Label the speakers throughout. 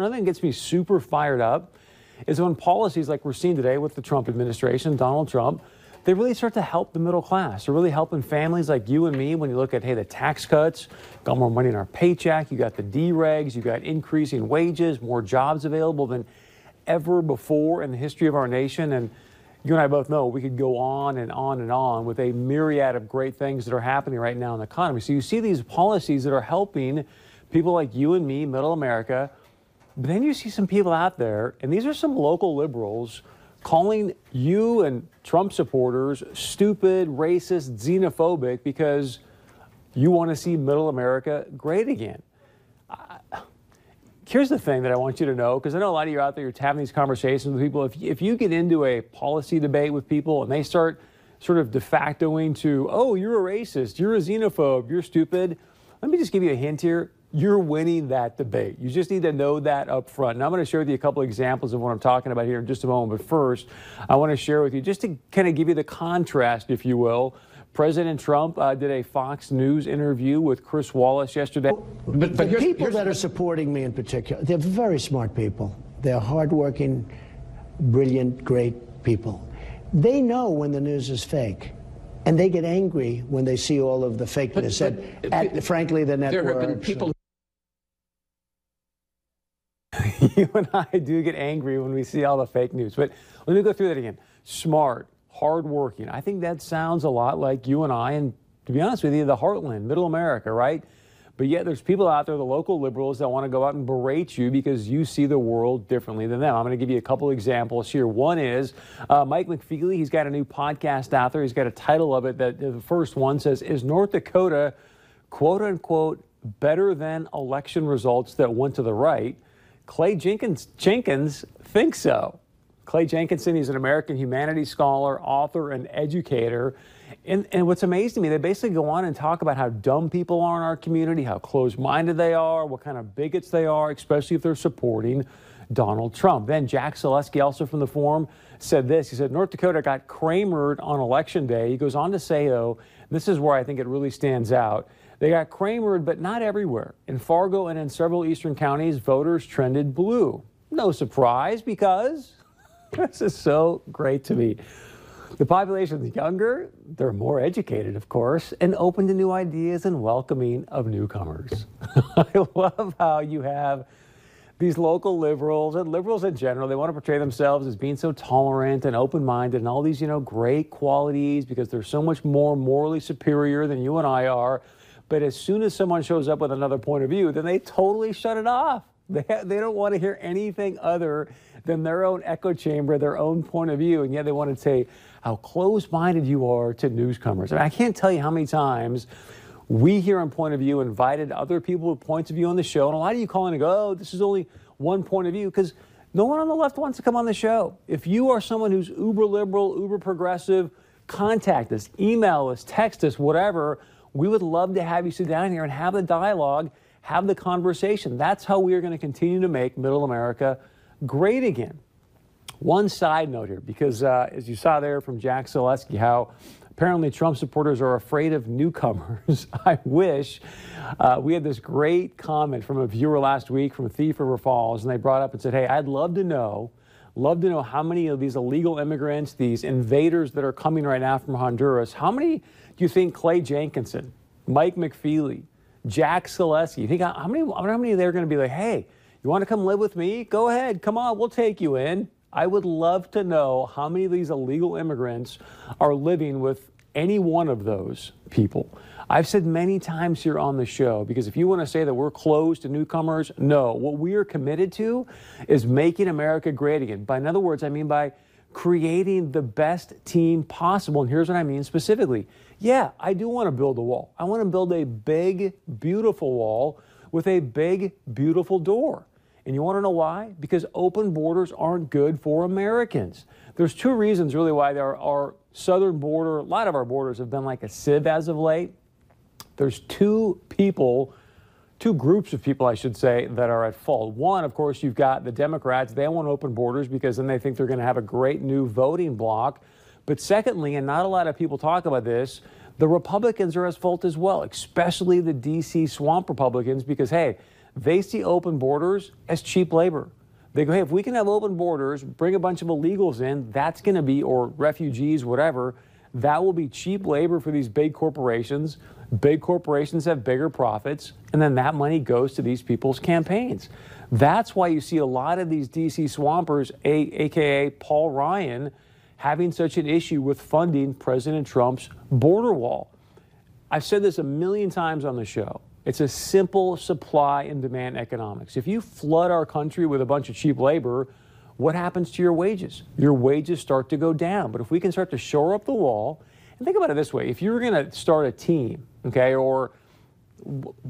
Speaker 1: Another thing that gets me super fired up is when policies like we're seeing today with the Trump administration, Donald Trump, they really start to help the middle class. They're really helping families like you and me when you look at, hey, the tax cuts, got more money in our paycheck, you got the deregs, you got increasing wages, more jobs available than ever before in the history of our nation. And you and I both know we could go on and on and on with a myriad of great things that are happening right now in the economy. So you see these policies that are helping people like you and me, middle America. But then you see some people out there, and these are some local liberals calling you and Trump supporters stupid, racist, xenophobic because you want to see middle America great again. here's the thing that I want you to know, because I know a lot of you out there, you're having these conversations with people. If, if you get into a policy debate with people and they start sort of de factoing to, oh, you're a racist, you're a xenophobe, you're stupid, let me just give you a hint here you're winning that debate. You just need to know that up front. And I'm going to share with you a couple of examples of what I'm talking about here in just a moment. But first, I want to share with you, just to kind of give you the contrast, if you will. President Trump uh, did a Fox News interview with Chris Wallace yesterday.
Speaker 2: But, but the here's, people here's that are supporting me in particular, they're very smart people. They're hardworking, brilliant, great people. They know when the news is fake. And they get angry when they see all of the fakeness but, but, at, at, frankly, the network.
Speaker 3: There have been people
Speaker 1: you and I do get angry when we see all the fake news. But let me go through that again. Smart, hardworking. I think that sounds a lot like you and I, and to be honest with you, the heartland, middle America, right? But yet there's people out there, the local liberals, that want to go out and berate you because you see the world differently than them. I'm going to give you a couple examples here. One is uh, Mike McFeely. He's got a new podcast out there. He's got a title of it that the first one says, Is North Dakota, quote unquote, better than election results that went to the right? Clay Jenkins, Jenkins thinks so. Clay Jenkinson, he's an American humanities scholar, author, and educator. And, and what's amazing to me, they basically go on and talk about how dumb people are in our community, how closed minded they are, what kind of bigots they are, especially if they're supporting Donald Trump. Then Jack Zaleski, also from the forum, said this. He said, North Dakota got Cramered on election day. He goes on to say, though, this is where I think it really stands out. They got Cramered, but not everywhere. In Fargo and in several eastern counties, voters trended blue. No surprise because this is so great to me. The population is younger, they're more educated, of course, and open to new ideas and welcoming of newcomers. I love how you have these local liberals and liberals in general, they want to portray themselves as being so tolerant and open minded and all these, you know, great qualities because they're so much more morally superior than you and I are. But as soon as someone shows up with another point of view, then they totally shut it off. They, they don't want to hear anything other than their own echo chamber, their own point of view. And yet they want to say how close minded you are to newcomers. I, mean, I can't tell you how many times we here on Point of View invited other people with points of view on the show. And a lot of you calling and go, oh, this is only one point of view. Because no one on the left wants to come on the show. If you are someone who's uber liberal, uber progressive, contact us, email us, text us, whatever we would love to have you sit down here and have the dialogue, have the conversation. That's how we are going to continue to make Middle America great again. One side note here, because uh, as you saw there from Jack Zaleski, how apparently Trump supporters are afraid of newcomers. I wish uh, we had this great comment from a viewer last week from Thief River Falls, and they brought up and said, Hey, I'd love to know. Love to know how many of these illegal immigrants, these invaders that are coming right now from Honduras, how many do you think Clay Jenkinson, Mike McFeely, Jack Zaleski, you think how many, how many are going to be like, hey, you want to come live with me? Go ahead. Come on, we'll take you in. I would love to know how many of these illegal immigrants are living with any one of those people. I've said many times here on the show because if you want to say that we're closed to newcomers, no. What we are committed to is making America great again. By in other words, I mean by creating the best team possible. And here's what I mean specifically yeah, I do want to build a wall. I want to build a big, beautiful wall with a big, beautiful door. And you want to know why? Because open borders aren't good for Americans. There's two reasons really why there our southern border, a lot of our borders have been like a sieve as of late. There's two people, two groups of people, I should say, that are at fault. One, of course, you've got the Democrats. They want open borders because then they think they're going to have a great new voting bloc but secondly, and not a lot of people talk about this, the Republicans are at fault as well, especially the D.C. swamp Republicans, because, hey, they see open borders as cheap labor. They go, hey, if we can have open borders, bring a bunch of illegals in, that's going to be, or refugees, whatever, that will be cheap labor for these big corporations. Big corporations have bigger profits, and then that money goes to these people's campaigns. That's why you see a lot of these DC swampers, a, aka Paul Ryan, having such an issue with funding President Trump's border wall. I've said this a million times on the show. It's a simple supply and demand economics. If you flood our country with a bunch of cheap labor, what happens to your wages? Your wages start to go down. But if we can start to shore up the wall, and think about it this way if you were going to start a team, okay, or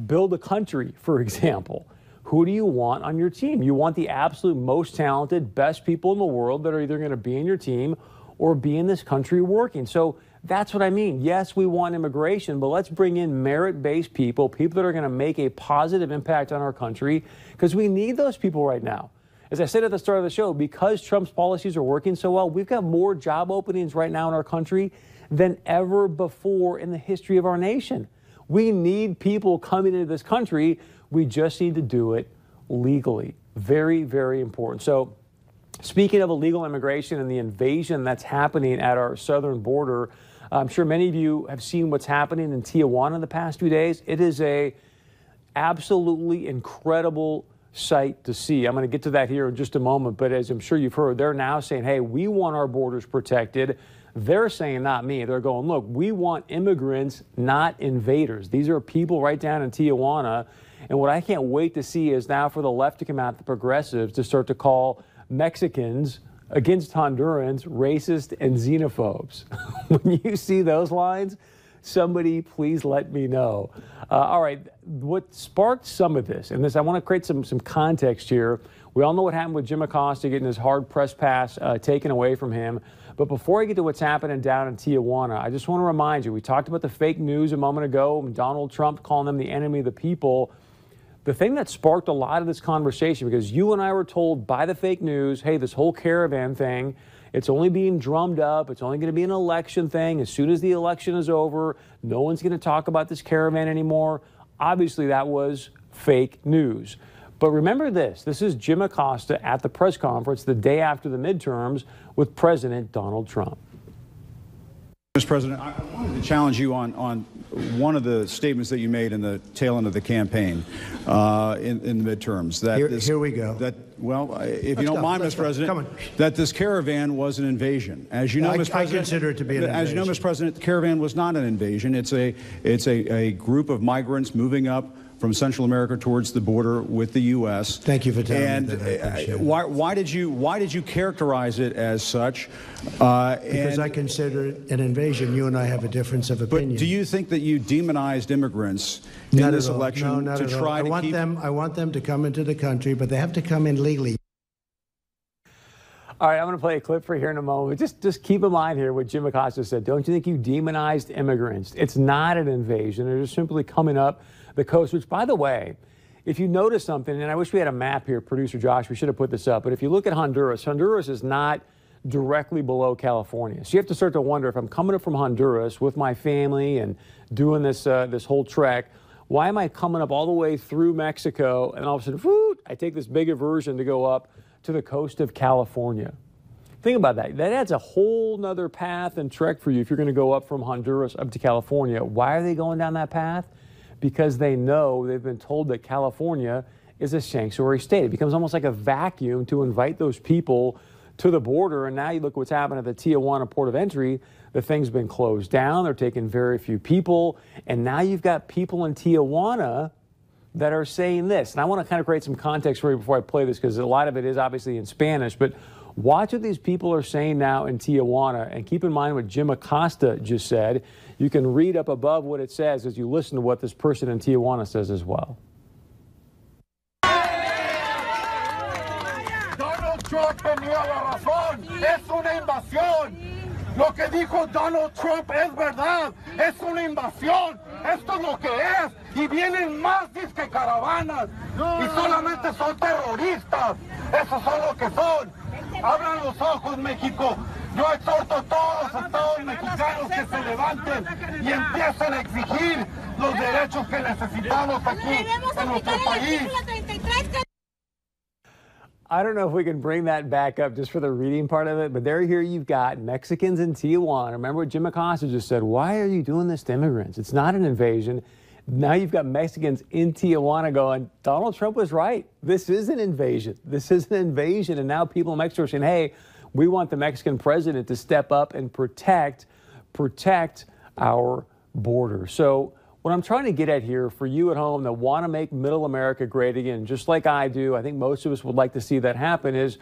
Speaker 1: build a country, for example, who do you want on your team? You want the absolute most talented, best people in the world that are either going to be in your team or be in this country working. So that's what I mean. Yes, we want immigration, but let's bring in merit based people, people that are going to make a positive impact on our country, because we need those people right now. As I said at the start of the show, because Trump's policies are working so well, we've got more job openings right now in our country than ever before in the history of our nation. We need people coming into this country. We just need to do it legally. Very, very important. So, speaking of illegal immigration and the invasion that's happening at our southern border, Uh, I'm sure many of you have seen what's happening in Tijuana in the past few days. It is a absolutely incredible sight to see. I'm going to get to that here in just a moment, but as I'm sure you've heard, they're now saying, hey, we want our borders protected. They're saying, not me. They're going, look, we want immigrants, not invaders. These are people right down in Tijuana. And what I can't wait to see is now for the left to come out, the progressives, to start to call Mexicans against Hondurans racist and xenophobes. when you see those lines, somebody please let me know. Uh, all right, what sparked some of this, and this I want to create some some context here. We all know what happened with Jim Acosta getting his hard press pass uh, taken away from him. But before I get to what's happening down in Tijuana, I just want to remind you we talked about the fake news a moment ago, Donald Trump calling them the enemy of the people. The thing that sparked a lot of this conversation, because you and I were told by the fake news, hey, this whole caravan thing, it's only being drummed up. It's only going to be an election thing. As soon as the election is over, no one's going to talk about this caravan anymore. Obviously, that was fake news. But remember this this is Jim Acosta at the press conference the day after the midterms with President Donald Trump.
Speaker 3: Mr. President, I wanted to challenge you on, on one of the statements that you made in the tail end of the campaign uh, in, in the midterms.
Speaker 2: That here, this, here we go.
Speaker 3: That well, if let's you don't go, mind, Mr. President, that this caravan was an invasion. As you know,
Speaker 2: I,
Speaker 3: Mr. President,
Speaker 2: I consider it to be an
Speaker 3: as
Speaker 2: invasion.
Speaker 3: As you know, Mr. President, the caravan was not an invasion. It's a it's a, a group of migrants moving up from Central America towards the border with the U.S.
Speaker 2: Thank you for telling
Speaker 3: and
Speaker 2: me
Speaker 3: that. Uh, why, why, did you why did you characterize it as such? Uh,
Speaker 2: because I consider it an invasion. You and I have a difference of opinion.
Speaker 3: But do you think that you demonized immigrants in
Speaker 2: not
Speaker 3: this election
Speaker 2: no,
Speaker 3: to try
Speaker 2: I
Speaker 3: to
Speaker 2: want
Speaker 3: keep
Speaker 2: them? I want them to come into the country, but they have to come in legally.
Speaker 1: All right, I'm going to play a clip for here in a moment. Just, just keep in mind here what Jim Acosta said. Don't you think you demonized immigrants? It's not an invasion. They're just simply coming up the coast, which, by the way, if you notice something, and I wish we had a map here, producer Josh, we should have put this up, but if you look at Honduras, Honduras is not directly below California. So you have to start to wonder if I'm coming up from Honduras with my family and doing this, uh, this whole trek, why am I coming up all the way through Mexico and all of a sudden, I take this big aversion to go up to the coast of California? Think about that. That adds a whole nother path and trek for you if you're going to go up from Honduras up to California. Why are they going down that path? Because they know they've been told that California is a sanctuary state. It becomes almost like a vacuum to invite those people to the border. And now you look at what's happened at the Tijuana port of entry. The thing's been closed down. They're taking very few people. And now you've got people in Tijuana that are saying this. And I want to kind of create some context for you before I play this because a lot of it is obviously in Spanish. But watch what these people are saying now in Tijuana. And keep in mind what Jim Acosta just said. You can read up above what it says as you listen to what this person in Tijuana says as well.
Speaker 4: Donald Trump tenía la razón. Es una invasión. Lo que dijo Donald Trump es verdad. Es una invasión. Esto es lo que es. Y vienen más disque caravanas. Y solamente son terroristas. Esos son lo que son. Abran los ojos, México. Yo exhorto a todos los estados mexicanos que se levanten y empiecen a exigir los derechos que necesitamos aquí en nuestro país.
Speaker 1: I don't know if we can bring that back up just for the reading part of it, but there here you've got Mexicans in Tijuana. Remember what Jim Acosta just said? Why are you doing this to immigrants? It's not an invasion. Now you've got Mexicans in Tijuana going, Donald Trump was right. This is an invasion. This is an invasion. And now people in Mexico are saying, hey, we want the Mexican president to step up and protect, protect our border. So what I'm trying to get at here for you at home that want to make middle America great again, just like I do, I think most of us would like to see that happen, is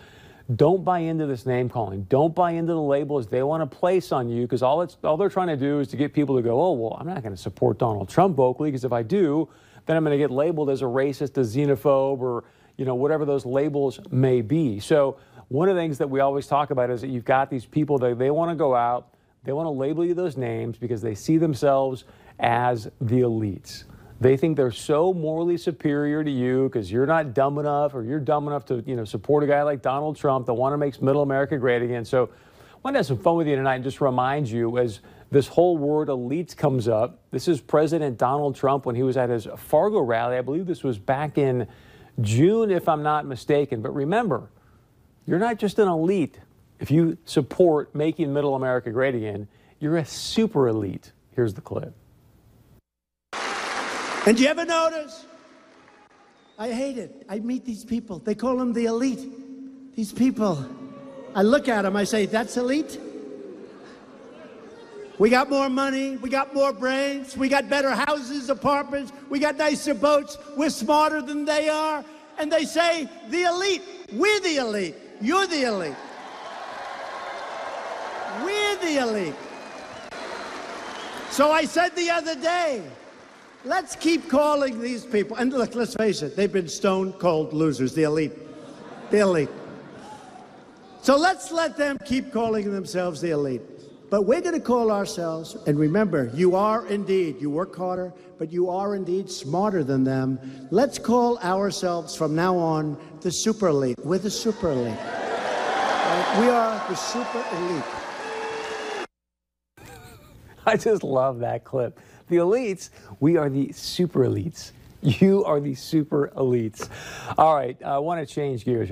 Speaker 1: don't buy into this name calling. Don't buy into the labels they want to place on you because all it's all they're trying to do is to get people to go, oh well, I'm not going to support Donald Trump vocally because if I do, then I'm going to get labeled as a racist, a xenophobe, or you know whatever those labels may be. So one of the things that we always talk about is that you've got these people that they want to go out, they want to label you those names because they see themselves as the elites. They think they're so morally superior to you because you're not dumb enough or you're dumb enough to, you know, support a guy like Donald Trump that want to make middle America great again. So I want to have some fun with you tonight and just remind you as this whole word elites comes up. This is President Donald Trump when he was at his Fargo rally. I believe this was back in June, if I'm not mistaken. But remember, you're not just an elite. If you support making middle America great again, you're a super elite. Here's the clip.
Speaker 2: And do you ever notice? I hate it. I meet these people. They call them the elite. These people. I look at them, I say, that's elite? We got more money, we got more brains, we got better houses, apartments, we got nicer boats, we're smarter than they are. And they say, the elite. We're the elite. You're the elite. We're the elite. So I said the other day, Let's keep calling these people. And look, let's face it, they've been stone cold losers, the elite. The elite. So let's let them keep calling themselves the elite. But we're going to call ourselves, and remember, you are indeed, you work harder, but you are indeed smarter than them. Let's call ourselves from now on the super elite. We're the super elite. Right? We are the super elite.
Speaker 1: I just love that clip. The elites, we are the super elites. You are the super elites. All right, I want to change gears.